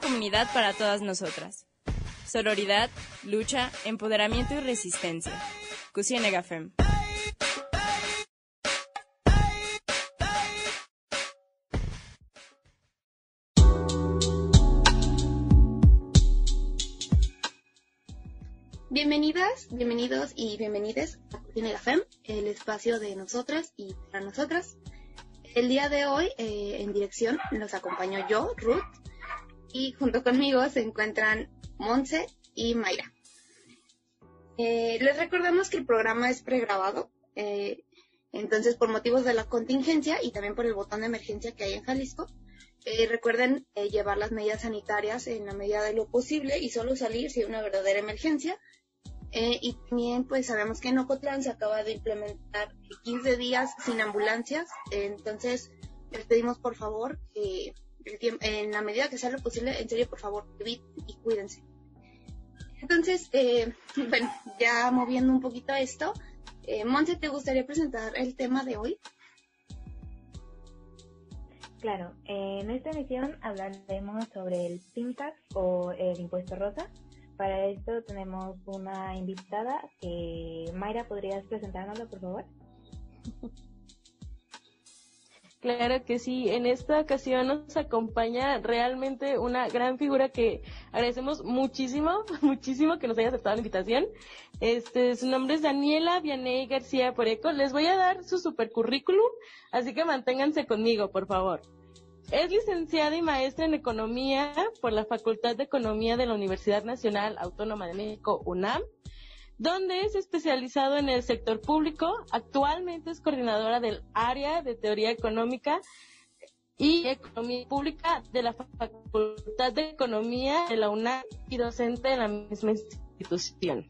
comunidad para todas nosotras. Sororidad, lucha, empoderamiento y resistencia. Cusienega Fem. Bienvenidas, bienvenidos y bienvenides a Cusienega Fem, el espacio de nosotras y para nosotras. El día de hoy, eh, en dirección, nos acompaño yo, Ruth, y junto conmigo se encuentran Monse y Mayra. Eh, les recordamos que el programa es pregrabado, eh, entonces por motivos de la contingencia y también por el botón de emergencia que hay en Jalisco, recuerden llevar las medidas sanitarias en la medida de lo posible y solo salir si hay una verdadera emergencia eh, y también pues sabemos que en Ocotlán se acaba de implementar 15 días sin ambulancias, entonces les pedimos por favor que en la medida que sea lo posible, en serio por favor, eviten y cuídense. Entonces, eh, bueno, ya moviendo un poquito esto, eh, Monse, ¿te gustaría presentar el tema de hoy? Claro, en esta emisión hablaremos sobre el PIMTAX o el impuesto rosa, para esto tenemos una invitada que Mayra, ¿podrías presentárnosla, por favor? Claro que sí, en esta ocasión nos acompaña realmente una gran figura que agradecemos muchísimo, muchísimo que nos haya aceptado la invitación. Este, su nombre es Daniela Vianey García Poreco. Les voy a dar su super currículum, así que manténganse conmigo, por favor. Es licenciada y maestra en Economía por la Facultad de Economía de la Universidad Nacional Autónoma de México, UNAM, donde es especializado en el sector público. Actualmente es coordinadora del área de teoría económica y economía pública de la Facultad de Economía de la UNAM y docente en la misma institución.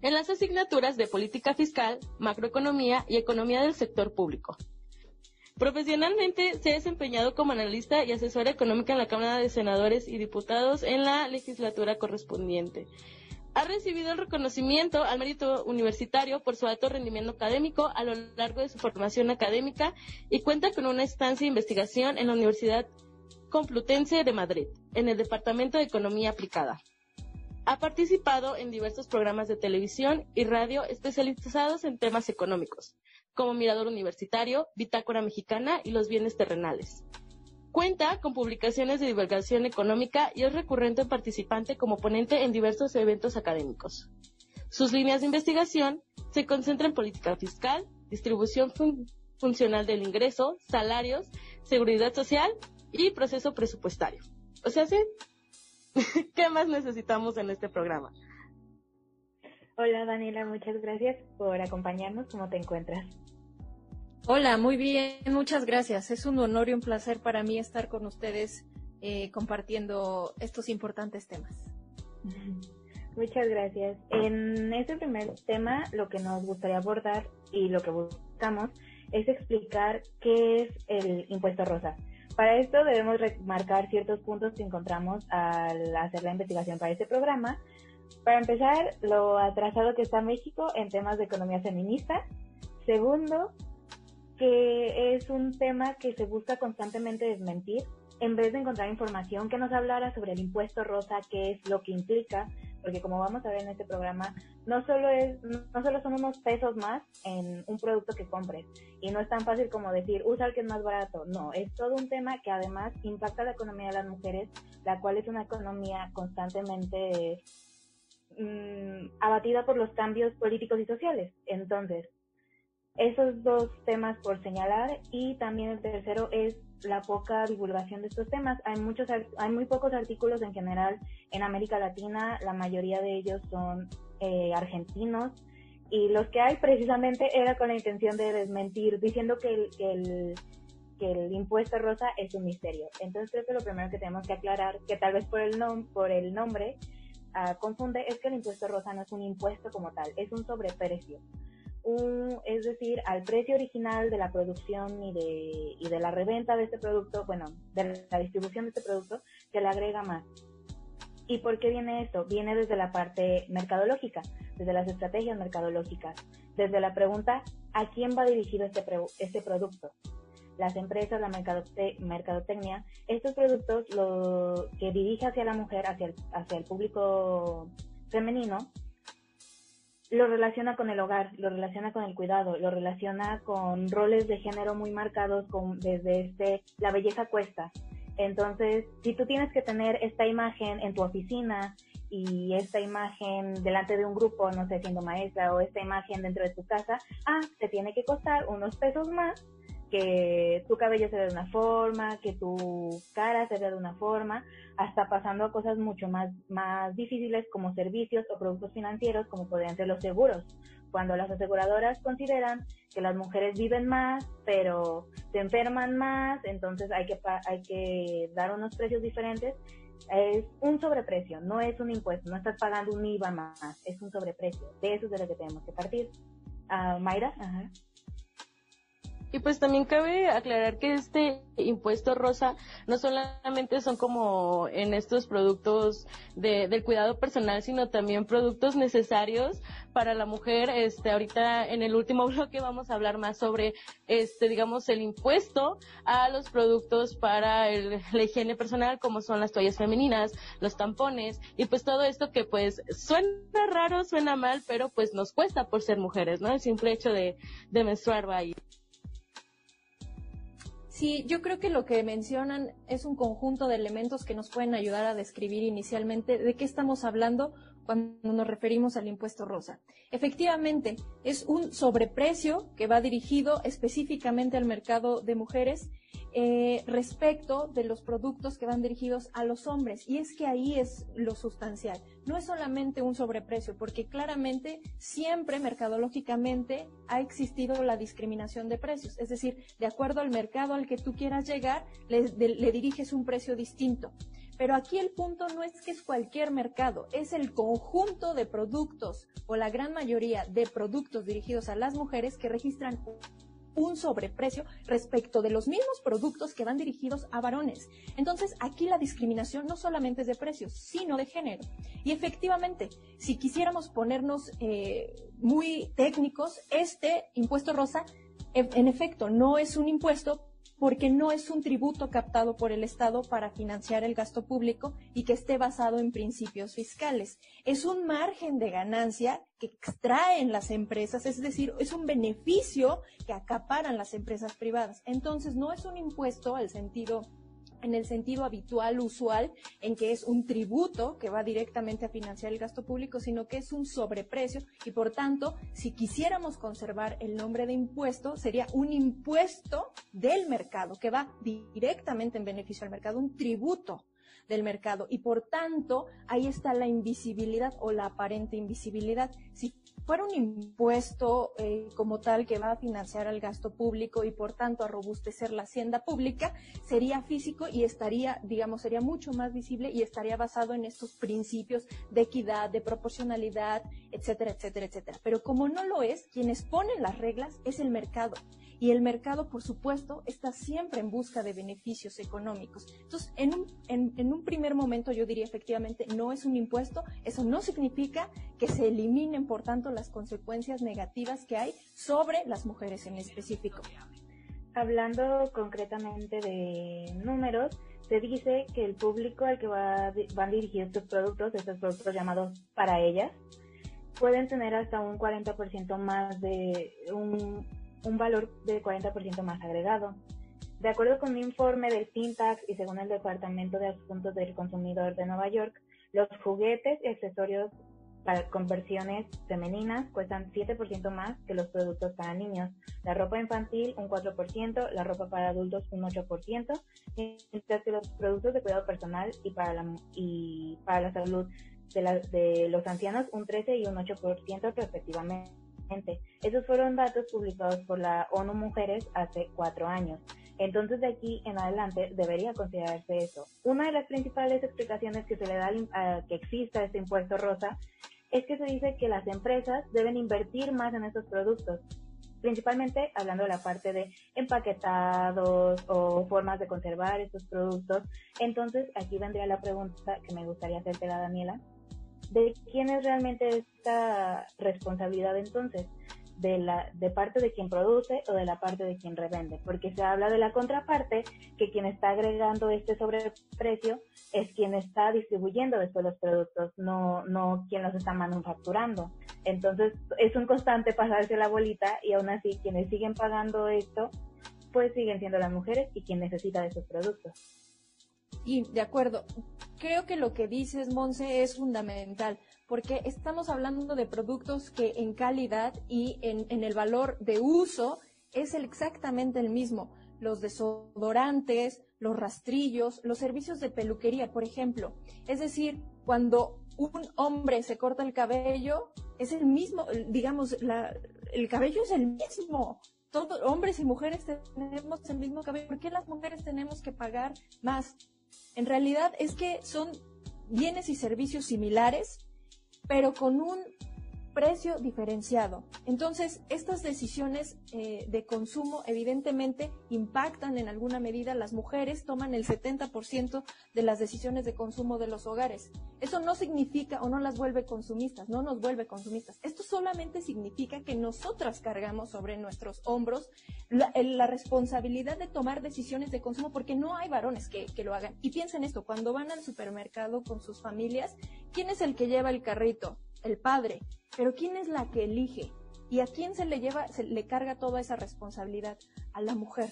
En las asignaturas de política fiscal, macroeconomía y economía del sector público. Profesionalmente se ha desempeñado como analista y asesora económica en la Cámara de Senadores y Diputados en la legislatura correspondiente. Ha recibido el reconocimiento al mérito universitario por su alto rendimiento académico a lo largo de su formación académica y cuenta con una estancia de investigación en la Universidad Complutense de Madrid, en el Departamento de Economía Aplicada. Ha participado en diversos programas de televisión y radio especializados en temas económicos como Mirador Universitario, Bitácora Mexicana y Los Bienes Terrenales. Cuenta con publicaciones de divulgación económica y es recurrente participante como ponente en diversos eventos académicos. Sus líneas de investigación se concentran en política fiscal, distribución funcional del ingreso, salarios, seguridad social y proceso presupuestario. O sea, ¿sí? ¿qué más necesitamos en este programa? Hola Daniela, muchas gracias por acompañarnos. ¿Cómo te encuentras? Hola, muy bien, muchas gracias. Es un honor y un placer para mí estar con ustedes eh, compartiendo estos importantes temas. Muchas gracias. En este primer tema, lo que nos gustaría abordar y lo que buscamos es explicar qué es el impuesto rosa. Para esto debemos remarcar ciertos puntos que encontramos al hacer la investigación para este programa. Para empezar, lo atrasado que está México en temas de economía feminista. Segundo, que es un tema que se busca constantemente desmentir, en vez de encontrar información que nos hablara sobre el impuesto rosa, qué es lo que implica, porque como vamos a ver en este programa, no solo es, no solo son unos pesos más en un producto que compres, y no es tan fácil como decir, usa el que es más barato, no, es todo un tema que además impacta la economía de las mujeres, la cual es una economía constantemente mm, abatida por los cambios políticos y sociales. Entonces, esos dos temas por señalar y también el tercero es la poca divulgación de estos temas. Hay muchos hay muy pocos artículos en general en América Latina, la mayoría de ellos son eh, argentinos y los que hay precisamente era con la intención de desmentir diciendo que el, que el impuesto rosa es un misterio. Entonces creo que lo primero que tenemos que aclarar, que tal vez por el, nom por el nombre uh, confunde, es que el impuesto rosa no es un impuesto como tal, es un sobreprecio es decir, al precio original de la producción y de, y de la reventa de este producto, bueno, de la distribución de este producto, se le agrega más. ¿Y por qué viene esto? Viene desde la parte mercadológica, desde las estrategias mercadológicas, desde la pregunta, ¿a quién va dirigido este, este producto? las empresas, la mercadotecnia, estos productos lo que dirige hacia la mujer, hacia el, hacia el público femenino, lo relaciona con el hogar, lo relaciona con el cuidado, lo relaciona con roles de género muy marcados con, desde este, la belleza cuesta. Entonces, si tú tienes que tener esta imagen en tu oficina y esta imagen delante de un grupo, no sé, siendo maestra, o esta imagen dentro de tu casa, ah, te tiene que costar unos pesos más que tu cabello se ve de una forma, que tu cara se ve de una forma, hasta pasando a cosas mucho más, más difíciles como servicios o productos financieros como podrían ser los seguros. Cuando las aseguradoras consideran que las mujeres viven más, pero se enferman más, entonces hay que, hay que dar unos precios diferentes, es un sobreprecio, no es un impuesto, no estás pagando un IVA más, es un sobreprecio. De eso es de lo que tenemos que partir. Uh, Mayra, ajá. Y pues también cabe aclarar que este impuesto rosa no solamente son como en estos productos de, del cuidado personal, sino también productos necesarios para la mujer. Este, ahorita en el último bloque vamos a hablar más sobre, este, digamos, el impuesto a los productos para el, la higiene personal, como son las toallas femeninas, los tampones, y pues todo esto que pues suena raro, suena mal, pero pues nos cuesta por ser mujeres, ¿no? El simple hecho de, de menstruar va ahí. Sí, yo creo que lo que mencionan es un conjunto de elementos que nos pueden ayudar a describir inicialmente de qué estamos hablando cuando nos referimos al impuesto rosa. Efectivamente, es un sobreprecio que va dirigido específicamente al mercado de mujeres eh, respecto de los productos que van dirigidos a los hombres. Y es que ahí es lo sustancial. No es solamente un sobreprecio, porque claramente siempre mercadológicamente ha existido la discriminación de precios. Es decir, de acuerdo al mercado al que tú quieras llegar, le, le diriges un precio distinto. Pero aquí el punto no es que es cualquier mercado, es el conjunto de productos o la gran mayoría de productos dirigidos a las mujeres que registran un sobreprecio respecto de los mismos productos que van dirigidos a varones. Entonces, aquí la discriminación no solamente es de precios, sino de género. Y efectivamente, si quisiéramos ponernos eh, muy técnicos, este impuesto rosa, en efecto, no es un impuesto, porque no es un tributo captado por el Estado para financiar el gasto público y que esté basado en principios fiscales. Es un margen de ganancia que extraen las empresas, es decir, es un beneficio que acaparan las empresas privadas. Entonces, no es un impuesto al sentido en el sentido habitual, usual, en que es un tributo que va directamente a financiar el gasto público, sino que es un sobreprecio y por tanto, si quisiéramos conservar el nombre de impuesto, sería un impuesto del mercado que va directamente en beneficio al mercado, un tributo del mercado y por tanto ahí está la invisibilidad o la aparente invisibilidad. Si fuera un impuesto eh, como tal que va a financiar al gasto público y por tanto a robustecer la hacienda pública, sería físico y estaría, digamos, sería mucho más visible y estaría basado en estos principios de equidad, de proporcionalidad, etcétera, etcétera, etcétera. Pero como no lo es, quienes ponen las reglas es el mercado. Y el mercado, por supuesto, está siempre en busca de beneficios económicos. Entonces, en un, en un primer momento yo diría efectivamente no es un impuesto, eso no significa que se eliminen, por tanto, las consecuencias negativas que hay sobre las mujeres en específico. Hablando concretamente de números, se dice que el público al que va, van dirigidos estos productos, estos productos llamados para ellas, pueden tener hasta un 40% más de un, un valor de 40% más agregado. De acuerdo con un informe del FinTax y según el Departamento de Asuntos del Consumidor de Nueva York, los juguetes y accesorios para conversiones femeninas cuestan 7% más que los productos para niños. La ropa infantil un 4%, la ropa para adultos un 8%, mientras que los productos de cuidado personal y para la, y para la salud de, de los ancianos un 13 y un 8% respectivamente. Esos fueron datos publicados por la ONU Mujeres hace cuatro años. Entonces, de aquí en adelante debería considerarse eso. Una de las principales explicaciones que se le da a que exista este impuesto rosa es que se dice que las empresas deben invertir más en estos productos, principalmente hablando de la parte de empaquetados o formas de conservar estos productos. Entonces, aquí vendría la pregunta que me gustaría hacerte, Daniela de quién es realmente esta responsabilidad entonces. De la de parte de quien produce o de la parte de quien revende, porque se habla de la contraparte que quien está agregando este sobreprecio es quien está distribuyendo después los productos, no no quien los está manufacturando. Entonces es un constante pasarse la bolita y aún así quienes siguen pagando esto pues siguen siendo las mujeres y quien necesita de esos productos. Y de acuerdo, creo que lo que dices, Monse, es fundamental, porque estamos hablando de productos que en calidad y en, el valor de uso es exactamente el mismo. Los desodorantes, los rastrillos, los servicios de peluquería, por ejemplo. Es decir, cuando un hombre se corta el cabello, es el mismo, digamos, el cabello es el mismo. Todos, hombres y mujeres tenemos el mismo cabello. ¿Por qué las mujeres tenemos que pagar más? En realidad es que son bienes y servicios similares, pero con un precio diferenciado. Entonces, estas decisiones eh, de consumo evidentemente impactan en alguna medida. Las mujeres toman el 70% de las decisiones de consumo de los hogares. Eso no significa o no las vuelve consumistas, no nos vuelve consumistas. Esto solamente significa que nosotras cargamos sobre nuestros hombros la, responsabilidad de tomar decisiones de consumo porque no hay varones que, que lo hagan. Y piensen esto, cuando van al supermercado con sus familias, ¿quién es el que lleva el carrito? El padre. Pero ¿quién es la que elige? ¿Y a quién se le lleva, se le carga toda esa responsabilidad? A la mujer.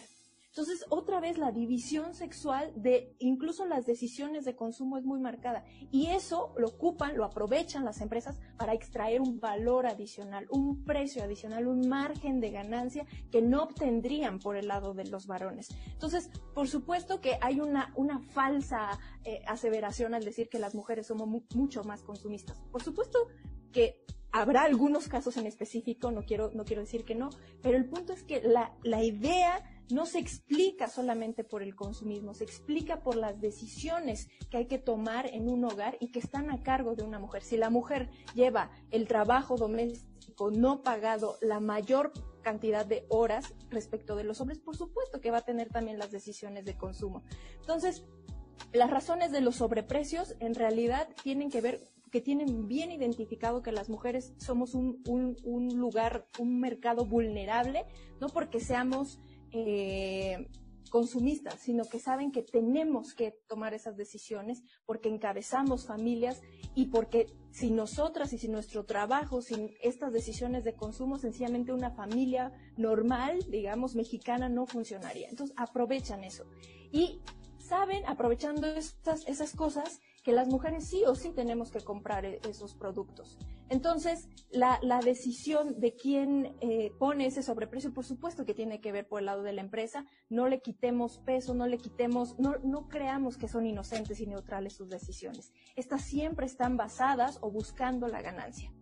Entonces, otra vez la división sexual de incluso las decisiones de consumo es muy marcada. Y eso lo ocupan, lo aprovechan las empresas para extraer un valor adicional, un precio adicional, un margen de ganancia que no obtendrían por el lado de los varones. Entonces, por supuesto que hay una, una falsa eh, aseveración al decir que las mujeres somos mucho más consumistas. Por supuesto que habrá algunos casos en específico, no quiero, no quiero decir que no, pero el punto es que la, la idea no se explica solamente por el consumismo, se explica por las decisiones que hay que tomar en un hogar y que están a cargo de una mujer. Si la mujer lleva el trabajo doméstico no pagado la mayor cantidad de horas respecto de los hombres, por supuesto que va a tener también las decisiones de consumo. Entonces, las razones de los sobreprecios en realidad tienen que ver que tienen bien identificado que las mujeres somos un, lugar, un mercado vulnerable, no porque seamos eh, consumistas, sino que saben que tenemos que tomar esas decisiones porque encabezamos familias y porque si nosotras y si nuestro trabajo, sin estas decisiones de consumo, sencillamente una familia normal, digamos, mexicana, no funcionaría. Entonces aprovechan eso. Y saben, aprovechando estas, esas cosas, que las mujeres sí o sí tenemos que comprar e, esos productos. Entonces, la, decisión de quién eh, pone ese sobreprecio, por supuesto que tiene que ver por el lado de la empresa. No le quitemos peso, no le quitemos, no, no creamos que son inocentes y neutrales sus decisiones. Estas siempre están basadas o buscando la ganancia.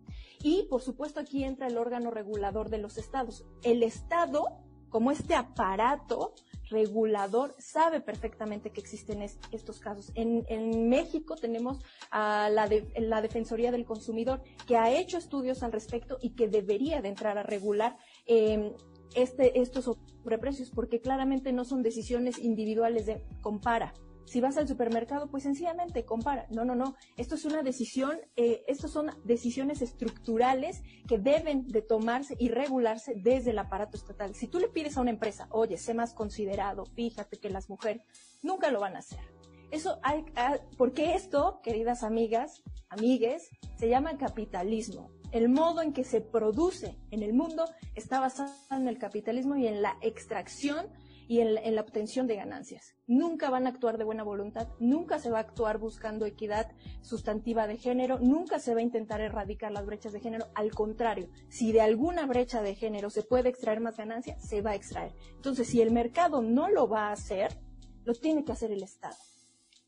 Y, por supuesto, aquí entra el órgano regulador de los estados. El estado, como este aparato, regulador sabe perfectamente que existen estos casos. En, México tenemos a la, la Defensoría del Consumidor que ha hecho estudios al respecto y que debería de entrar a regular eh, este, estos sobreprecios porque claramente no son decisiones individuales de compara, si vas al supermercado, pues sencillamente compara. No, no, no. Esto es una decisión, eh, estas son decisiones estructurales que deben de tomarse y regularse desde el aparato estatal. Si tú le pides a una empresa, oye, sé más considerado, fíjate que las mujeres nunca lo van a hacer. Eso hay, ah, porque esto, queridas amigas, amigues, se llama capitalismo. El modo en que se produce en el mundo está basado en el capitalismo y en la extracción y en, la obtención de ganancias. Nunca van a actuar de buena voluntad, nunca se va a actuar buscando equidad sustantiva de género, nunca se va a intentar erradicar las brechas de género. Al contrario, si de alguna brecha de género se puede extraer más ganancia, se va a extraer. Entonces, si el mercado no lo va a hacer, lo tiene que hacer el Estado.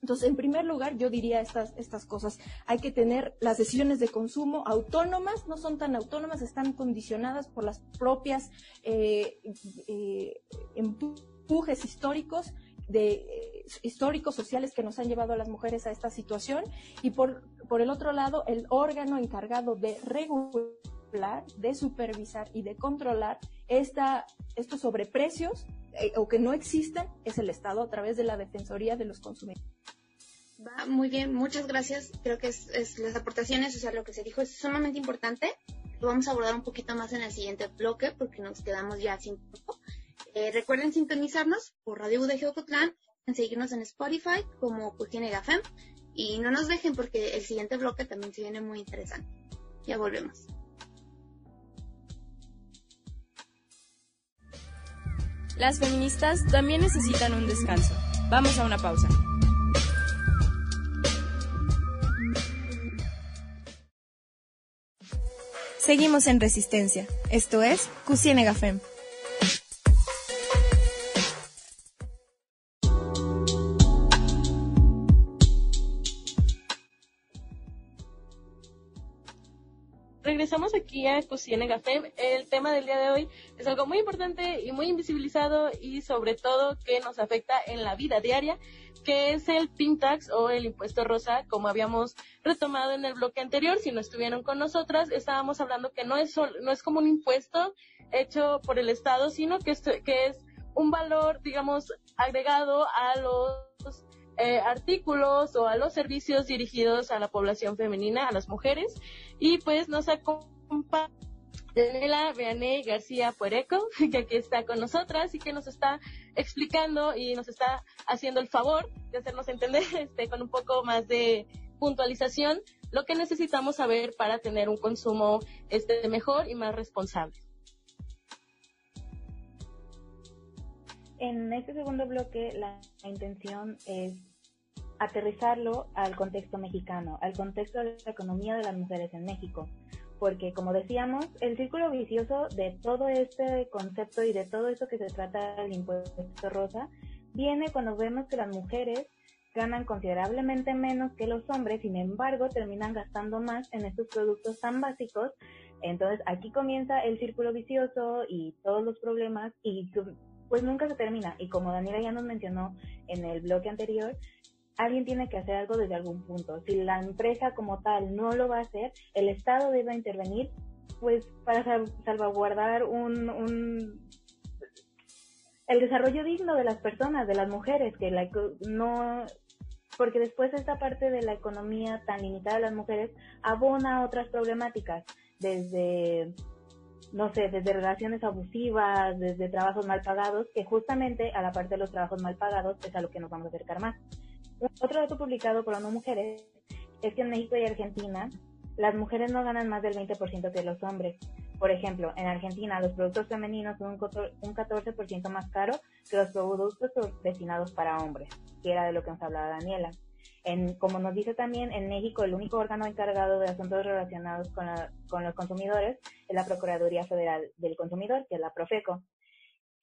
Entonces, en primer lugar, yo diría estas, estas cosas. Hay que tener las decisiones de consumo autónomas, no son tan autónomas, están condicionadas por las propias eh, eh, empujes históricos de eh, históricos sociales que nos han llevado a las mujeres a esta situación y por, por el otro lado el órgano encargado de regular, de supervisar y de controlar esta, estos sobreprecios o que no existen es el Estado a través de la Defensoría de los Consumidores. Va muy bien, muchas gracias. Creo que es, las aportaciones, o sea, lo que se dijo es sumamente importante. lo vamos a abordar un poquito más en el siguiente bloque porque nos quedamos ya sin tiempo. Eh, recuerden sintonizarnos por Radio UDG Ocotlán, seguirnos en Spotify como Cujine Gafem y no nos dejen porque el siguiente bloque también se viene muy interesante. Ya volvemos. Las feministas también necesitan un descanso. Vamos a una pausa. Seguimos en resistencia. Esto es Cusiene Gafem. Regresamos aquí a Cocina Café. El tema del día de hoy es algo muy importante y muy invisibilizado y sobre todo que nos afecta en la vida diaria, que es el pin tax o el impuesto rosa, como habíamos retomado en el bloque anterior. Si no estuvieron con nosotras, estábamos hablando que no es, no es como un impuesto hecho por el Estado, sino que que es un valor, digamos, agregado a los eh, artículos o a los servicios dirigidos a la población femenina, a las mujeres. Y pues nos acompaña Daniela Beané García Puereco, que aquí está con nosotras y que nos está explicando y nos está haciendo el favor de hacernos entender este, con un poco más de puntualización lo que necesitamos saber para tener un consumo este, mejor y más responsable. En este segundo bloque la intención es aterrizarlo al contexto mexicano, al contexto de la economía de las mujeres en México. Porque, como decíamos, el círculo vicioso de todo este concepto y de todo eso que se trata del impuesto rosa viene cuando vemos que las mujeres ganan considerablemente menos que los hombres, sin embargo, terminan gastando más en estos productos tan básicos. Entonces, aquí comienza el círculo vicioso y todos los problemas y pues nunca se termina. Y como Daniela ya nos mencionó en el bloque anterior, alguien tiene que hacer algo desde algún punto. Si la empresa como tal no lo va a hacer, el Estado debe intervenir pues para salvaguardar un, un el desarrollo digno de las personas, de las mujeres, que la, no porque después esta parte de la economía tan limitada de las mujeres abona otras problemáticas, desde no sé, desde relaciones abusivas, desde trabajos mal pagados, que justamente a la parte de los trabajos mal pagados es a lo que nos vamos a acercar más. Otro dato publicado por ONU Mujeres es que en México y Argentina las mujeres no ganan más del 20% que los hombres. Por ejemplo, en Argentina los productos femeninos son un 14% más caros que los productos destinados para hombres, que era de lo que nos hablaba Daniela. En, como nos dice también, en México el único órgano encargado de asuntos relacionados con, con los consumidores es la Procuraduría Federal del Consumidor, que es la Profeco.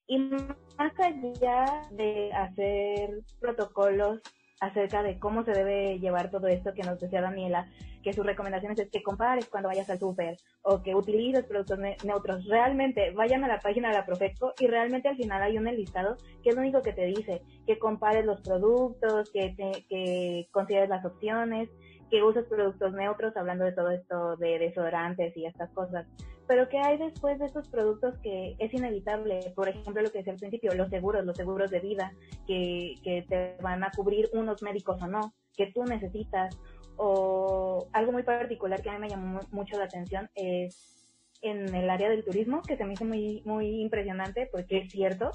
Y más allá de hacer protocolos acerca de cómo se debe llevar todo esto que nos decía Daniela, que sus recomendaciones es que compares cuando vayas al súper o que utilices productos neutros. Realmente vayan a la página de la Profeco y realmente al final hay un listado que es lo único que te dice, que compares los productos, que, que consideres las opciones, que uses productos neutros, hablando de todo esto de desodorantes y estas cosas. Pero ¿qué hay después de estos productos que es inevitable? Por ejemplo, lo que decía al principio, los seguros, los seguros de vida, que, que te van a cubrir unos médicos o no, que tú necesitas. O algo muy particular que a mí me llamó mucho la atención es en el área del turismo, que se me hizo muy, muy impresionante porque es cierto,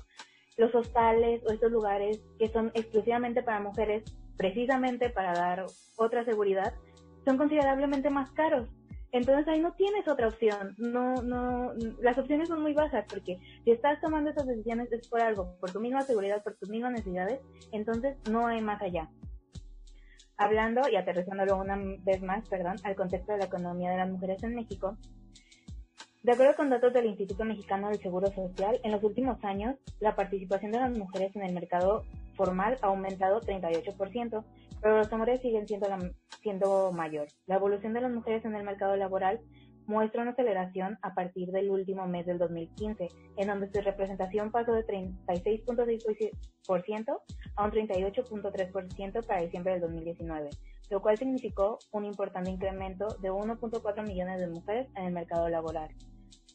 los hostales o estos lugares que son exclusivamente para mujeres, precisamente para dar otra seguridad, son considerablemente más caros. Entonces ahí no tienes otra opción, no, no, las opciones son muy bajas porque si estás tomando esas decisiones es por algo, por tu misma seguridad, por tus mismas necesidades, entonces no hay más allá. Hablando y aterrizándolo una vez más, perdón, al contexto de la economía de las mujeres en México, de acuerdo con datos del Instituto Mexicano del Seguro Social, en los últimos años la participación de las mujeres en el mercado formal ha aumentado 38%, pero los hombres siguen siendo, siendo mayor. La evolución de las mujeres en el mercado laboral muestra una aceleración a partir del último mes del 2015, en donde su representación pasó de 36.6% a un 38.3% para diciembre del 2019, lo cual significó un importante incremento de 1.4 millones de mujeres en el mercado laboral.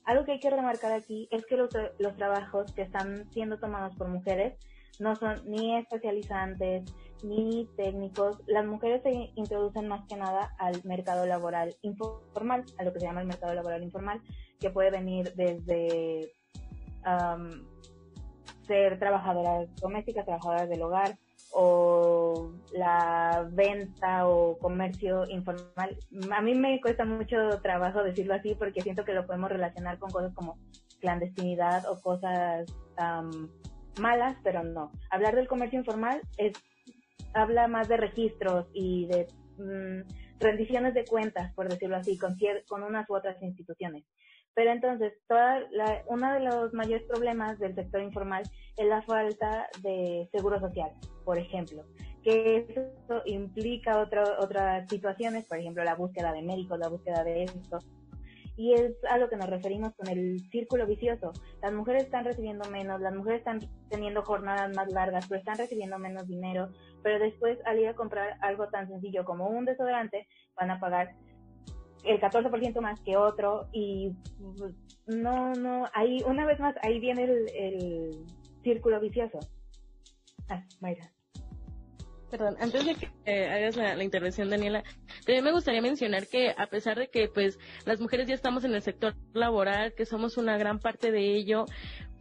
Algo que hay que remarcar aquí es que los, los trabajos que están siendo tomados por mujeres no son ni especializantes ni técnicos. Las mujeres se introducen más que nada al mercado laboral informal, a lo que se llama el mercado laboral informal, que puede venir desde ser trabajadoras domésticas, trabajadoras del hogar, o la venta o comercio informal. A mí me cuesta mucho trabajo decirlo así porque siento que lo podemos relacionar con cosas como clandestinidad o cosas malas, pero no. Hablar del comercio informal es habla más de registros y de mm, rendiciones de cuentas, por decirlo así, con, con unas u otras instituciones. Pero entonces, toda uno de los mayores problemas del sector informal es la falta de seguro social, por ejemplo, que eso implica otras situaciones, por ejemplo, la búsqueda de médicos, la búsqueda de esto, y es a lo que nos referimos con el círculo vicioso. Las mujeres están recibiendo menos, las mujeres están teniendo jornadas más largas, pero están recibiendo menos dinero, pero después al ir a comprar algo tan sencillo como un desodorante, van a pagar el 14% más que otro y no, no, ahí una vez más, ahí viene el, círculo vicioso. Ah, Mayra. Perdón, antes de que hagas la, intervención, Daniela, también me gustaría mencionar que a pesar de que pues las mujeres ya estamos en el sector laboral, que somos una gran parte de ello,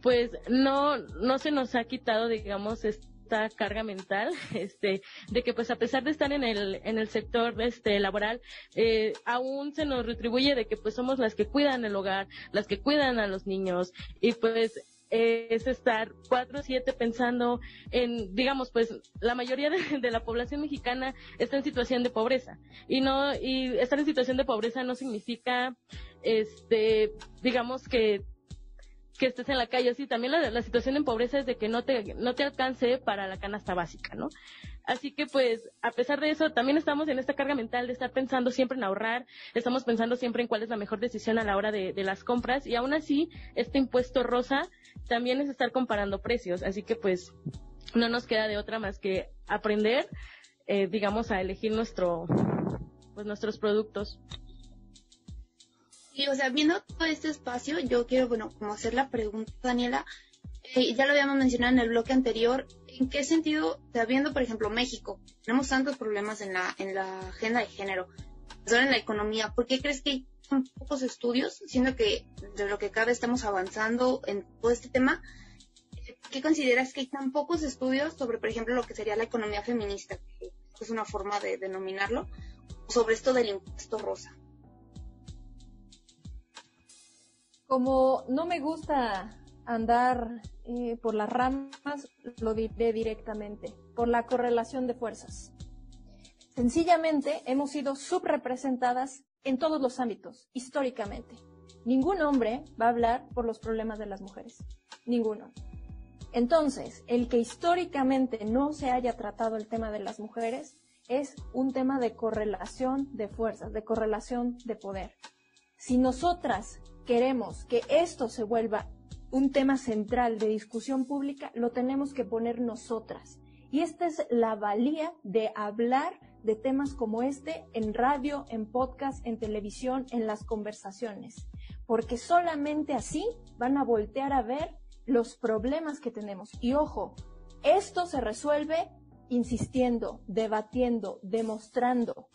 pues no, no se nos ha quitado, digamos, esta carga mental, este, de que pues a pesar de estar en el, en el sector este, laboral, eh, aún se nos retribuye de que pues somos las que cuidan el hogar, las que cuidan a los niños y pues es estar cuatro siete pensando en, digamos, pues la mayoría de, la población mexicana está en situación de pobreza y no y estar en situación de pobreza no significa, este, digamos que que estés en la calle. Así también la, situación en pobreza es de que no te, no te alcance para la canasta básica, ¿no? Así que pues, a pesar de eso, también estamos en esta carga mental de estar pensando siempre en ahorrar, estamos pensando siempre en cuál es la mejor decisión a la hora de, las compras y aún así, este impuesto rosa también es estar comparando precios. Así que pues, no nos queda de otra más que aprender, eh, digamos, a elegir nuestro, pues nuestros productos. Y, o sea, viendo todo este espacio, yo quiero, bueno, como hacer la pregunta, Daniela, eh, ya lo habíamos mencionado en el bloque anterior, ¿en qué sentido, o sea, viendo, por ejemplo, México, tenemos tantos problemas en la, en la agenda de género, en la economía, ¿por qué crees que hay tan pocos estudios, siendo que de lo que cabe estamos avanzando en todo este tema? ¿Qué consideras que hay tan pocos estudios sobre, por ejemplo, lo que sería la economía feminista, es una forma de denominarlo, sobre esto del impuesto rosa? Como no me gusta andar eh, por las ramas, lo diré directamente, por la correlación de fuerzas. Sencillamente hemos sido subrepresentadas en todos los ámbitos, históricamente. Ningún hombre va a hablar por los problemas de las mujeres. Ninguno. Entonces, el que históricamente no se haya tratado el tema de las mujeres es un tema de correlación de fuerzas, de correlación de poder. Si nosotras queremos que esto se vuelva un tema central de discusión pública, lo tenemos que poner nosotras. Y esta es la valía de hablar de temas como este en radio, en podcast, en televisión, en las conversaciones. Porque solamente así van a voltear a ver los problemas que tenemos. Y ojo, esto se resuelve insistiendo, debatiendo, demostrando.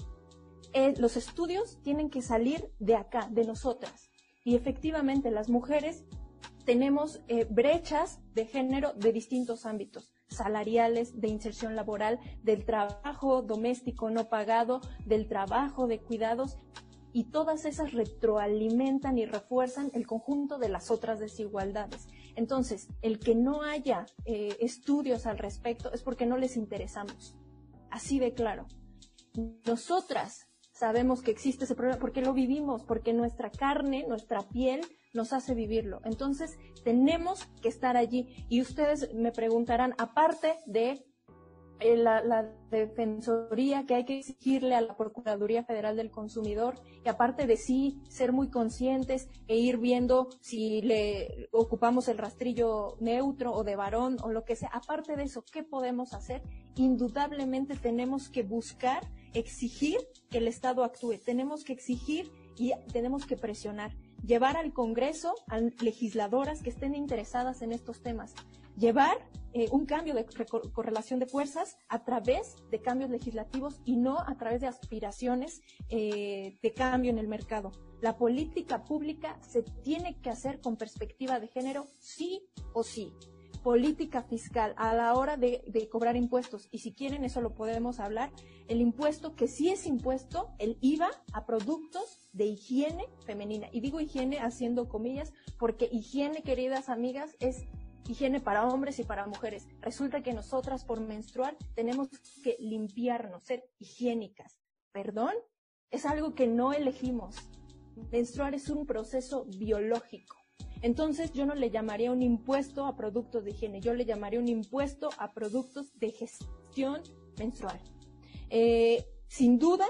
Eh, los estudios tienen que salir de acá, de nosotras. Y efectivamente las mujeres tenemos eh, brechas de género de distintos ámbitos, salariales, de inserción laboral, del trabajo doméstico no pagado, del trabajo de cuidados, y todas esas retroalimentan y refuerzan el conjunto de las otras desigualdades. Entonces, el que no haya eh, estudios al respecto es porque no les interesamos. Así de claro. Nosotras sabemos que existe ese problema porque lo vivimos, porque nuestra carne, nuestra piel nos hace vivirlo. Entonces, tenemos que estar allí. Y ustedes me preguntarán, aparte de eh, la, defensoría que hay que exigirle a la Procuraduría Federal del Consumidor, y aparte de sí ser muy conscientes e ir viendo si le ocupamos el rastrillo neutro o de varón o lo que sea, aparte de eso, ¿qué podemos hacer? Indudablemente tenemos que buscar exigir que el Estado actúe, tenemos que exigir y tenemos que presionar, llevar al Congreso a legisladoras que estén interesadas en estos temas, llevar eh, un cambio de correlación de fuerzas a través de cambios legislativos y no a través de aspiraciones eh, de cambio en el mercado. La política pública se tiene que hacer con perspectiva de género sí o sí política fiscal a la hora de, cobrar impuestos. Y si quieren, eso lo podemos hablar. El impuesto, que sí es impuesto, el IVA a productos de higiene femenina. Y digo higiene haciendo comillas, porque higiene, queridas amigas, es higiene para hombres y para mujeres. Resulta que nosotras por menstruar tenemos que limpiarnos, ser higiénicas. ¿Perdón? Es algo que no elegimos. Menstruar es un proceso biológico. Entonces yo no le llamaría un impuesto a productos de higiene, yo le llamaría un impuesto a productos de gestión menstrual. Eh, sin duda,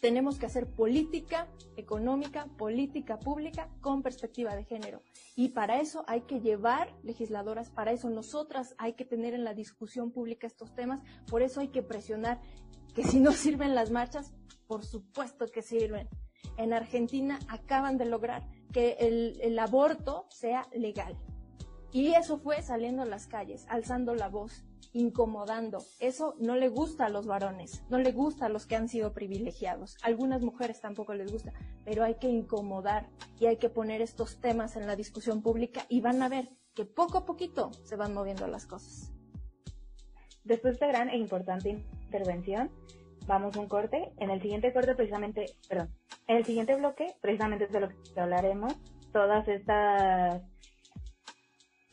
tenemos que hacer política económica, política pública con perspectiva de género. Y para eso hay que llevar legisladoras, para eso nosotras hay que tener en la discusión pública estos temas, por eso hay que presionar que si no sirven las marchas, por supuesto que sirven. En Argentina acaban de lograr que el, aborto sea legal. Y eso fue saliendo a las calles, alzando la voz, incomodando. Eso no le gusta a los varones, no le gusta a los que han sido privilegiados. algunas mujeres tampoco les gusta, pero hay que incomodar y hay que poner estos temas en la discusión pública y van a ver que poco a poquito se van moviendo las cosas. Después de esta gran e importante intervención, vamos un corte. En el siguiente corte, precisamente, perdón, en el siguiente bloque, precisamente es de lo que hablaremos, todas estas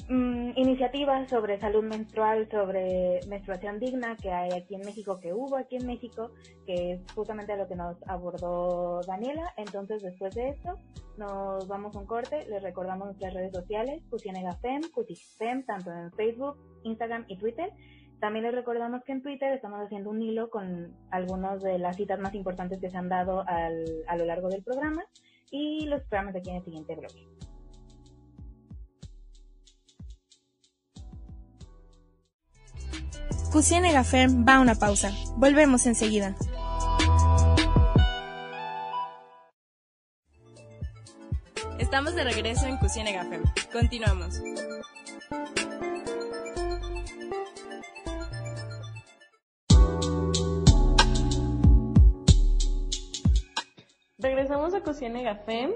mm, iniciativas sobre salud menstrual, sobre menstruación digna que hay aquí en México, que hubo aquí en México, que es justamente lo que nos abordó Daniela. Entonces, después de esto, nos vamos un corte. Les recordamos nuestras redes sociales, Cutinegafem, Cutifem, tanto en Facebook, Instagram y Twitter. También les recordamos que en Twitter estamos haciendo un hilo con algunas de las citas más importantes que se han dado a lo largo del programa y los esperamos aquí en el siguiente bloque. Cusine Gafer va a una pausa. Volvemos enseguida. Estamos de regreso en Cusine Gafer. Continuamos. Cocina Gafem.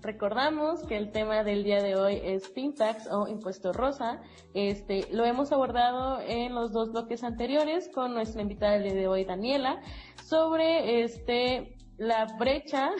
Recordamos que el tema del día de hoy es Pintax o impuesto rosa. Este, lo hemos abordado en los dos bloques anteriores con nuestra invitada del día de hoy, Daniela, sobre este, la brecha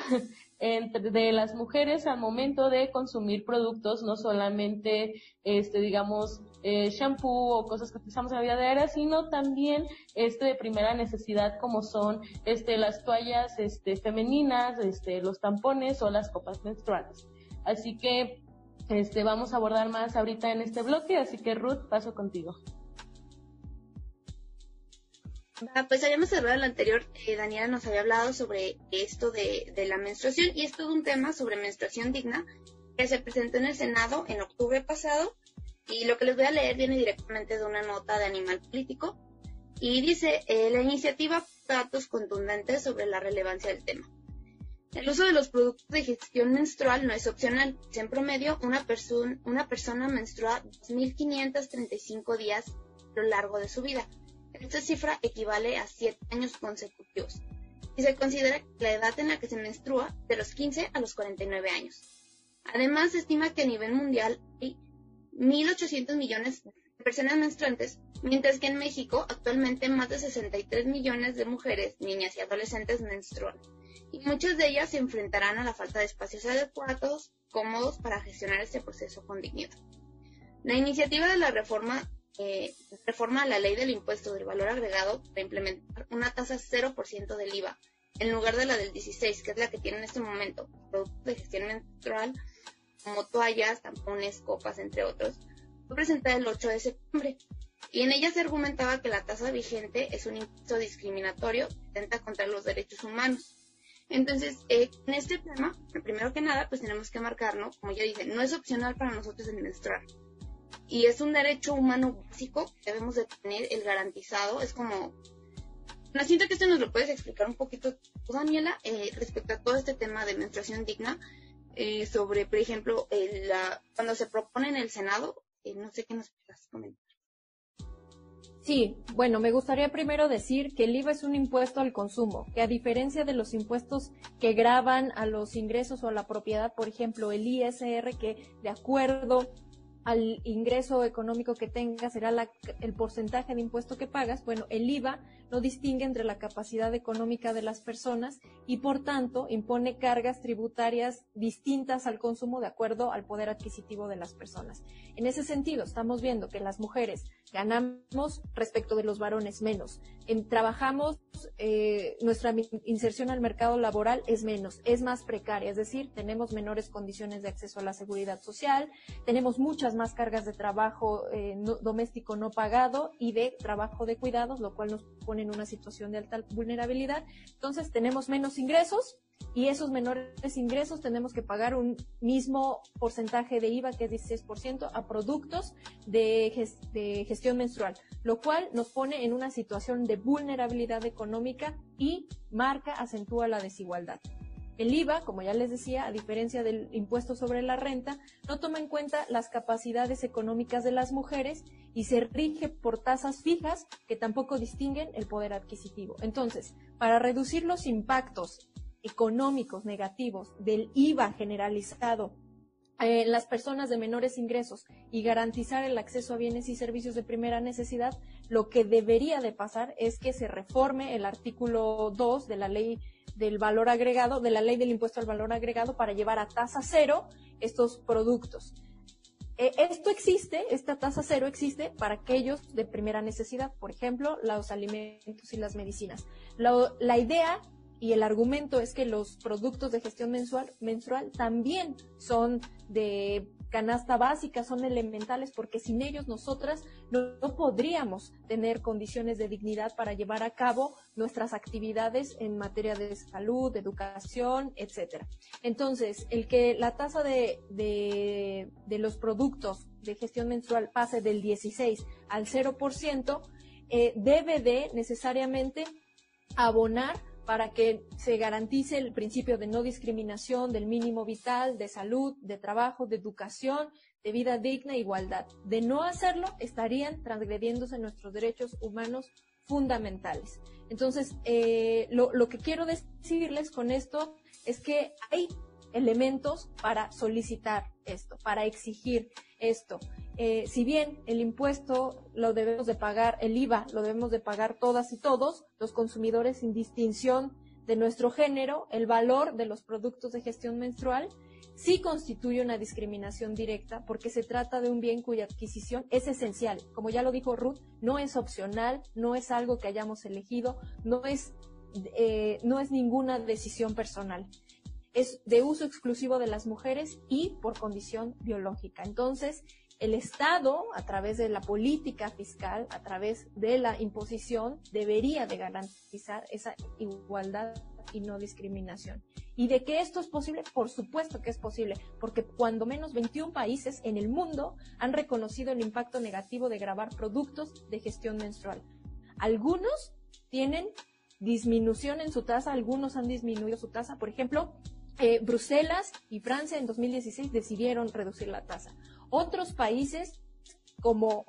entre, de las mujeres al momento de consumir productos, no solamente, este, digamos, eh, shampoo o cosas que utilizamos en la vida diaria, sino también este de primera necesidad como son este las toallas este femeninas, este los tampones o las copas menstruales. Así que este vamos a abordar más ahorita en este bloque, así que Ruth, paso contigo. Ah, pues habíamos en la anterior, eh, Daniela nos había hablado sobre esto de, la menstruación y es todo un tema sobre menstruación digna que se presentó en el Senado en octubre pasado y lo que les voy a leer viene directamente de una nota de Animal Político y dice eh, la iniciativa datos contundentes sobre la relevancia del tema. El uso de los productos de gestión menstrual no es opcional. En promedio, una, una persona menstrua 2.535 días a lo largo de su vida esta cifra equivale a 7 años consecutivos y se considera la edad en la que se menstrua de los 15 a los 49 años. Además, se estima que a nivel mundial hay 1.800 millones de personas menstruantes, mientras que en México actualmente más de 63 millones de mujeres, niñas y adolescentes menstruan, y muchas de ellas se enfrentarán a la falta de espacios adecuados, cómodos para gestionar este proceso con dignidad. La iniciativa de la reforma eh, reforma la ley del impuesto del valor agregado para implementar una tasa 0% del IVA en lugar de la del 16, que es la que tiene en este momento, productos de gestión menstrual como toallas, tampones, copas, entre otros, fue presentada el 8 de septiembre. Y en ella se argumentaba que la tasa vigente es un impuesto discriminatorio que atenta contra los derechos humanos. Entonces, eh, en este tema, primero que nada, pues tenemos que marcarnos, como ya dije, no es opcional para nosotros el menstruar y es un derecho humano básico que debemos de tener el garantizado. Es como, me siento que esto nos lo puedes explicar un poquito Daniela, eh, respecto a todo este tema de menstruación digna, eh, sobre, por ejemplo, cuando se propone en el Senado no sé qué nos quieras comentar. Sí, bueno, me gustaría primero decir que el IVA es un impuesto al consumo, que a diferencia de los impuestos que graban a los ingresos o a la propiedad, por ejemplo, el ISR, que de acuerdo al ingreso económico que tengas será el porcentaje de impuesto que pagas, bueno, el IVA no distingue entre la capacidad económica de las personas y por tanto impone cargas tributarias distintas al consumo de acuerdo al poder adquisitivo de las personas. En ese sentido, estamos viendo que las mujeres ganamos respecto de los varones menos. En, trabajamos, eh, nuestra inserción al mercado laboral es menos, es más precaria, es decir, tenemos menores condiciones de acceso a la seguridad social, tenemos muchas más cargas de trabajo eh, doméstico no pagado y de trabajo de cuidados, lo cual nos pone en una situación de alta vulnerabilidad. Entonces tenemos menos ingresos y esos menores ingresos tenemos que pagar un mismo porcentaje de IVA, que es 16%, a productos de, de gestión menstrual, lo cual nos pone en una situación de vulnerabilidad económica y marca, acentúa la desigualdad. El IVA, como ya les decía, a diferencia del impuesto sobre la renta, no toma en cuenta las capacidades económicas de las mujeres y se rige por tasas fijas que tampoco distinguen el poder adquisitivo. Entonces, para reducir los impactos económicos negativos del IVA generalizado en las personas de menores ingresos y garantizar el acceso a bienes y servicios de primera necesidad, lo que debería de pasar es que se reforme el artículo 2 de la ley del valor agregado, de la ley del impuesto al valor agregado para llevar a tasa cero estos productos. Eh, esto existe, esta tasa cero existe para aquellos de primera necesidad, por ejemplo, los alimentos y las medicinas. La, idea y el argumento es que los productos de gestión mensual, menstrual también son de canasta básica, son elementales, porque sin ellos nosotras no, podríamos tener condiciones de dignidad para llevar a cabo nuestras actividades en materia de salud, educación, etcétera. Entonces, el que la tasa de, de, los productos de gestión menstrual pase del 16 al 0%, eh, debe de necesariamente abonar para que se garantice el principio de no discriminación, del mínimo vital, de salud, de trabajo, de educación, de vida digna e igualdad. De no hacerlo, estarían transgrediéndose nuestros derechos humanos fundamentales. Entonces, eh, lo, lo que quiero decirles con esto es que hay elementos para solicitar esto, para exigir esto. Eh, si bien el impuesto lo debemos de pagar, el IVA lo debemos de pagar todas y todos, los consumidores sin distinción de nuestro género, el valor de los productos de gestión menstrual sí constituye una discriminación directa porque se trata de un bien cuya adquisición es esencial. Como ya lo dijo Ruth, no es opcional, no es algo que hayamos elegido, no es, eh, no es ninguna decisión personal. Es de uso exclusivo de las mujeres y por condición biológica. Entonces, el Estado, a través de la política fiscal, a través de la imposición, debería de garantizar esa igualdad y no discriminación. ¿Y de que esto es posible? Por supuesto que es posible, porque cuando menos 21 países en el mundo han reconocido el impacto negativo de grabar productos de gestión menstrual. Algunos tienen disminución en su tasa, algunos han disminuido su tasa. Por ejemplo, eh, Bruselas y Francia en 2016 decidieron reducir la tasa. Otros países como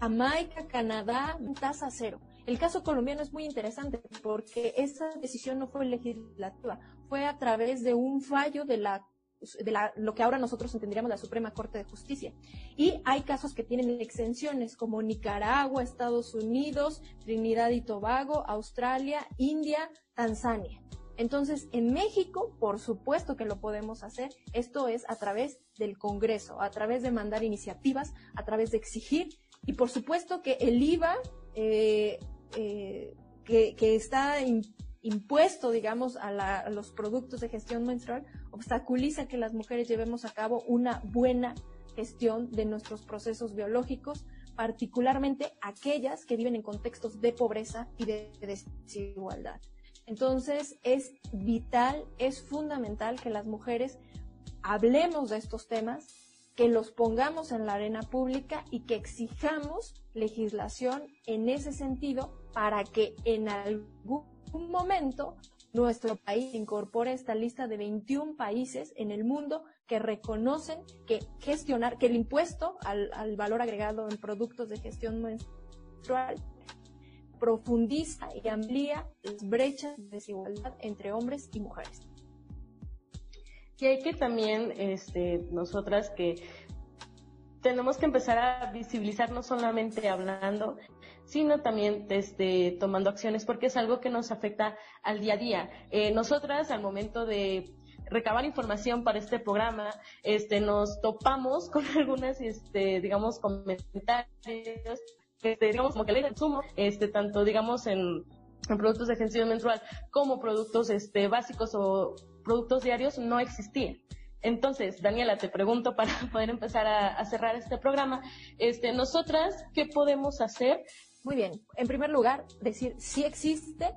Jamaica, Canadá, tasa cero. El caso colombiano es muy interesante porque esa decisión no fue legislativa, fue a través de un fallo de la de la, lo que ahora nosotros entenderíamos la Suprema Corte de Justicia. Y hay casos que tienen exenciones como Nicaragua, Estados Unidos, Trinidad y Tobago, Australia, India, Tanzania. Entonces, en México, por supuesto que lo podemos hacer. Esto es a través del Congreso, a través de mandar iniciativas, a través de exigir. Y por supuesto que el IVA eh, eh, que, está impuesto, digamos, a, los productos de gestión menstrual, obstaculiza que las mujeres llevemos a cabo una buena gestión de nuestros procesos biológicos, particularmente aquellas que viven en contextos de pobreza y de desigualdad. Entonces es vital, es fundamental que las mujeres hablemos de estos temas, que los pongamos en la arena pública y que exijamos legislación en ese sentido para que en algún momento nuestro país incorpora esta lista de 21 países en el mundo que reconocen que gestionar, que el impuesto al, al valor agregado en productos de gestión menstrual profundiza y amplía las brechas de desigualdad entre hombres y mujeres. Y hay que también, este, nosotras que tenemos que empezar a visibilizar no solamente hablando, sino también este, tomando acciones, porque es algo que nos afecta al día a día. Eh, nosotras, al momento de recabar información para este programa, este, nos topamos con algunas, este, digamos, comentarios, este, digamos, como que ley del sumo, este, tanto, digamos, en, productos de gestión menstrual como productos, este, básicos o productos diarios no existían. Entonces, Daniela, te pregunto para poder empezar a, cerrar este programa, este, nosotras, ¿qué podemos hacer? Muy bien. En primer lugar, decir si existe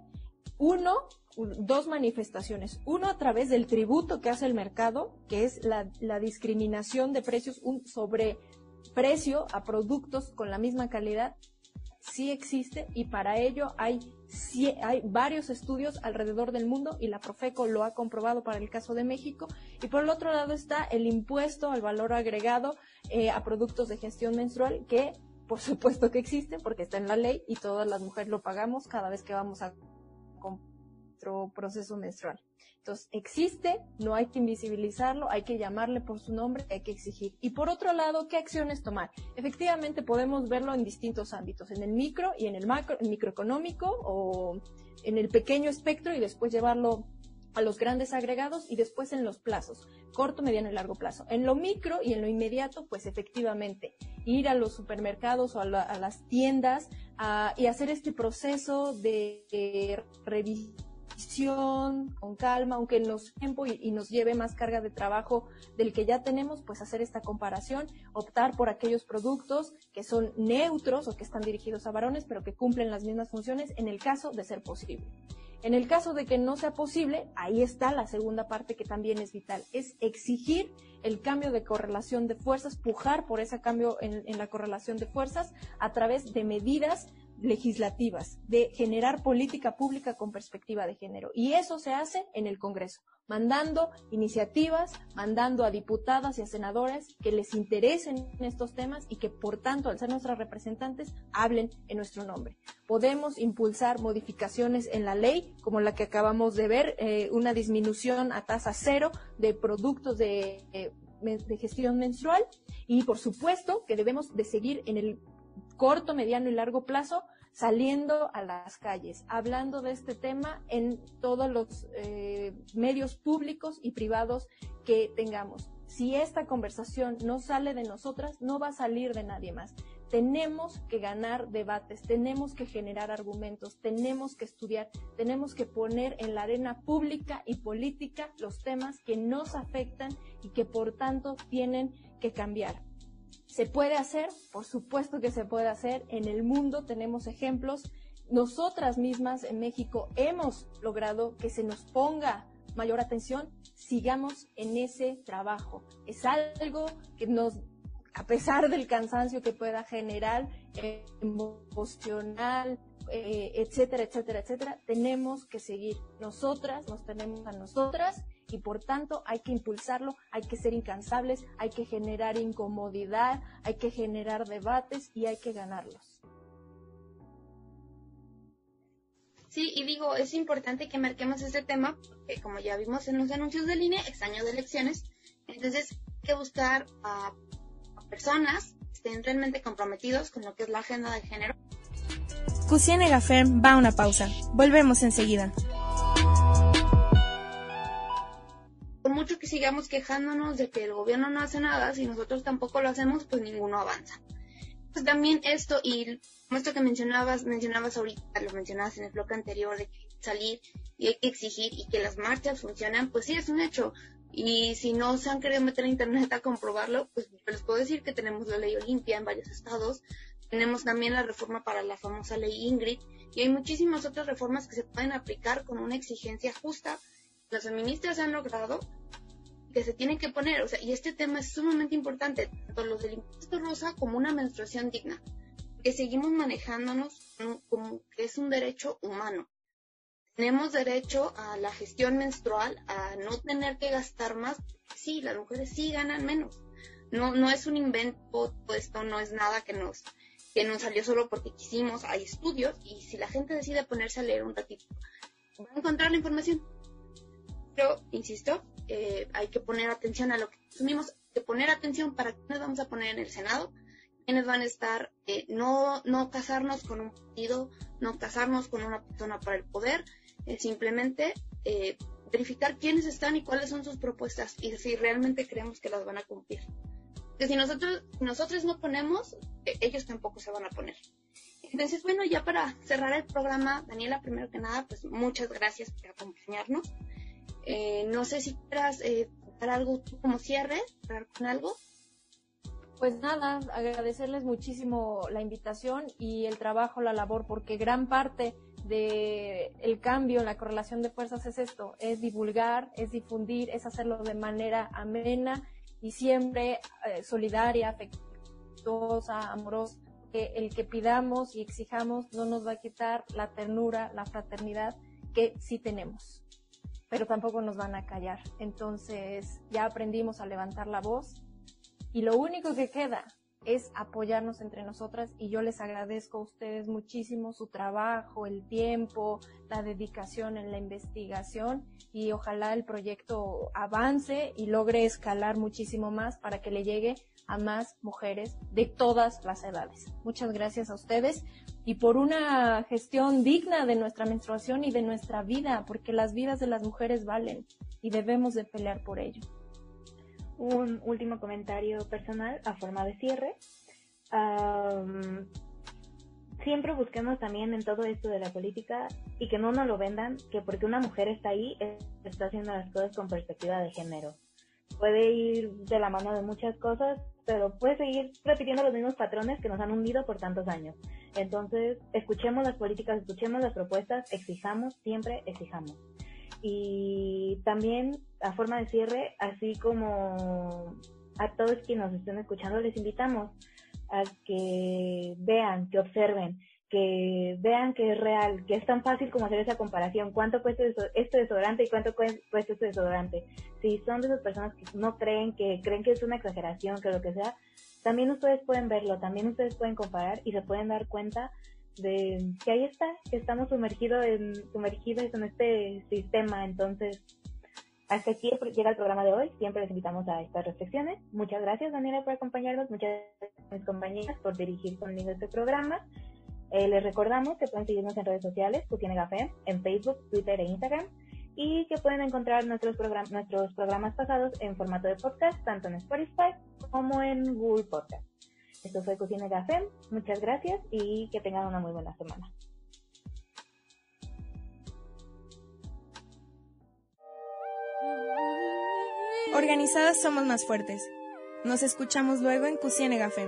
uno, dos manifestaciones. Uno a través del tributo que hace el mercado, que es la, la discriminación de precios, un sobreprecio a productos con la misma calidad sí existe y para ello hay, hay varios estudios alrededor del mundo y la Profeco lo ha comprobado para el caso de México. Y por el otro lado está el impuesto al valor agregado eh, a productos de gestión menstrual que por supuesto que existe porque está en la ley y todas las mujeres lo pagamos cada vez que vamos a nuestro proceso menstrual. Entonces, existe, no hay que invisibilizarlo, hay que llamarle por su nombre, hay que exigir. Y por otro lado, ¿qué acciones tomar? Efectivamente, podemos verlo en distintos ámbitos, en el micro y en el macro, el microeconómico o en el pequeño espectro y después llevarlo a los grandes agregados y después en los plazos, corto, mediano y largo plazo. En lo micro y en lo inmediato, pues efectivamente, ir a los supermercados o a, las tiendas y hacer este proceso de, de revisión con calma, aunque nos tiempo y, nos lleve más carga de trabajo del que ya tenemos, pues hacer esta comparación, optar por aquellos productos que son neutros o que están dirigidos a varones, pero que cumplen las mismas funciones en el caso de ser posible. En el caso de que no sea posible, ahí está la segunda parte que también es vital, es exigir el cambio de correlación de fuerzas, pujar por ese cambio en, en la correlación de fuerzas a través de medidas legislativas, de generar política pública con perspectiva de género. Y eso se hace en el Congreso, mandando iniciativas, mandando a diputadas y a senadores que les interesen estos temas y que, por tanto, al ser nuestras representantes, hablen en nuestro nombre. Podemos impulsar modificaciones en la ley, como la que acabamos de ver, eh, una disminución a tasa cero de productos de, eh, de gestión menstrual y, por supuesto, que debemos de seguir en el corto, mediano y largo plazo, saliendo a las calles, hablando de este tema en todos los eh, medios públicos y privados que tengamos. Si esta conversación no sale de nosotras, no va a salir de nadie más. Tenemos que ganar debates, tenemos que generar argumentos, tenemos que estudiar, tenemos que poner en la arena pública y política los temas que nos afectan y que por tanto tienen que cambiar. ¿Se puede hacer? Por supuesto que se puede hacer. En el mundo tenemos ejemplos. Nosotras mismas en México hemos logrado que se nos ponga mayor atención. Sigamos en ese trabajo. Es algo que nos, a pesar del cansancio que pueda generar, emocional, eh, etcétera, etcétera, etcétera, tenemos que seguir. Nosotras nos tenemos a nosotras y por tanto hay que impulsarlo, hay que ser incansables, hay que generar incomodidad, hay que generar debates y hay que ganarlos. Sí, y digo, es importante que marquemos este tema, porque como ya vimos en los anuncios de línea, es año de elecciones, entonces hay que buscar a, personas que estén realmente comprometidos con lo que es la agenda de género. Cusine Gaferm va a una pausa. Volvemos enseguida. Mucho que sigamos quejándonos de que el gobierno no hace nada, si nosotros tampoco lo hacemos, pues ninguno avanza. Pues también esto, y esto que mencionabas, mencionabas ahorita, lo mencionabas en el bloque anterior, de salir y hay que exigir y que las marchas funcionan, pues sí es un hecho. Y si no se han querido meter a internet a comprobarlo, pues les puedo decir que tenemos la ley Olimpia en varios estados, tenemos también la reforma para la famosa ley Ingrid, y hay muchísimas otras reformas que se pueden aplicar con una exigencia justa. Las feministas han logrado que se tienen que poner, o sea, y este tema es sumamente importante, tanto los del impuesto rosa como una menstruación digna, que seguimos manejándonos como que es un derecho humano. tenemos derecho a la gestión menstrual, a no tener que gastar más. Sí, las mujeres sí ganan menos. No, no es un invento, esto no es nada que nos, que nos salió solo porque quisimos. Hay estudios y si la gente decide ponerse a leer un ratito, va a encontrar la información. Pero, insisto, eh, hay que poner atención a lo que consumimos, hay que poner atención para quiénes vamos a poner en el Senado, quiénes van a estar, eh, no, no casarnos con un partido, no casarnos con una persona para el poder, simplemente eh, verificar quiénes están y cuáles son sus propuestas y si realmente creemos que las van a cumplir. Porque si nosotros, nosotros no ponemos, eh, ellos tampoco se van a poner. Entonces, bueno, ya para cerrar el programa, Daniela, primero que nada, pues muchas gracias por acompañarnos. Eh, no sé si quieras dar algo como cierre, con algo. Pues nada, agradecerles muchísimo la invitación y el trabajo, la labor, porque gran parte de el cambio en la correlación de fuerzas es esto, es divulgar, es difundir, es hacerlo de manera amena y siempre eh, solidaria, afectuosa, amorosa, que el que pidamos y exijamos no nos va a quitar la ternura, la fraternidad que sí tenemos, pero tampoco nos van a callar. Entonces ya aprendimos a levantar la voz y lo único que queda es apoyarnos entre nosotras y yo les agradezco a ustedes muchísimo su trabajo, el tiempo, la dedicación en la investigación y ojalá el proyecto avance y logre escalar muchísimo más para que le llegue a más mujeres de todas las edades. Muchas gracias a ustedes y por una gestión digna de nuestra menstruación y de nuestra vida, porque las vidas de las mujeres valen y debemos de pelear por ello un último comentario personal a forma de cierre. siempre busquemos también en todo esto de la política y que no nos lo vendan que porque una mujer está ahí está haciendo las cosas con perspectiva de género. Puede ir de la mano de muchas cosas, pero puede seguir repitiendo los mismos patrones que nos han hundido por tantos años. Entonces, escuchemos las políticas, escuchemos las propuestas, exijamos, siempre exijamos. Y también, a forma de cierre, así como a todos quienes nos estén escuchando, les invitamos a que vean, que observen, que vean que es real, que es tan fácil como hacer esa comparación. ¿Cuánto cuesta este desodorante y cuánto cuesta este desodorante? Si son de esas personas que no creen, que creen que es una exageración, que lo que sea, también ustedes pueden verlo, también ustedes pueden comparar y se pueden dar cuenta de que ahí está, que estamos sumergidos en, sumergidos en este sistema. Entonces, hasta aquí llega el programa de hoy. Siempre les invitamos a estas reflexiones. Muchas gracias, Daniela, por acompañarnos. Muchas gracias a mis compañeras por dirigir conmigo este programa. Eh, les recordamos que pueden seguirnos en redes sociales, Cocina Café, en Facebook, Twitter e Instagram, y que pueden encontrar nuestros, nuestros programas pasados en formato de podcast, tanto en Spotify como en Google Podcast. Esto fue Cocina Café. Muchas gracias y que tengan una muy buena semana. Organizadas somos más fuertes. Nos escuchamos luego en Café.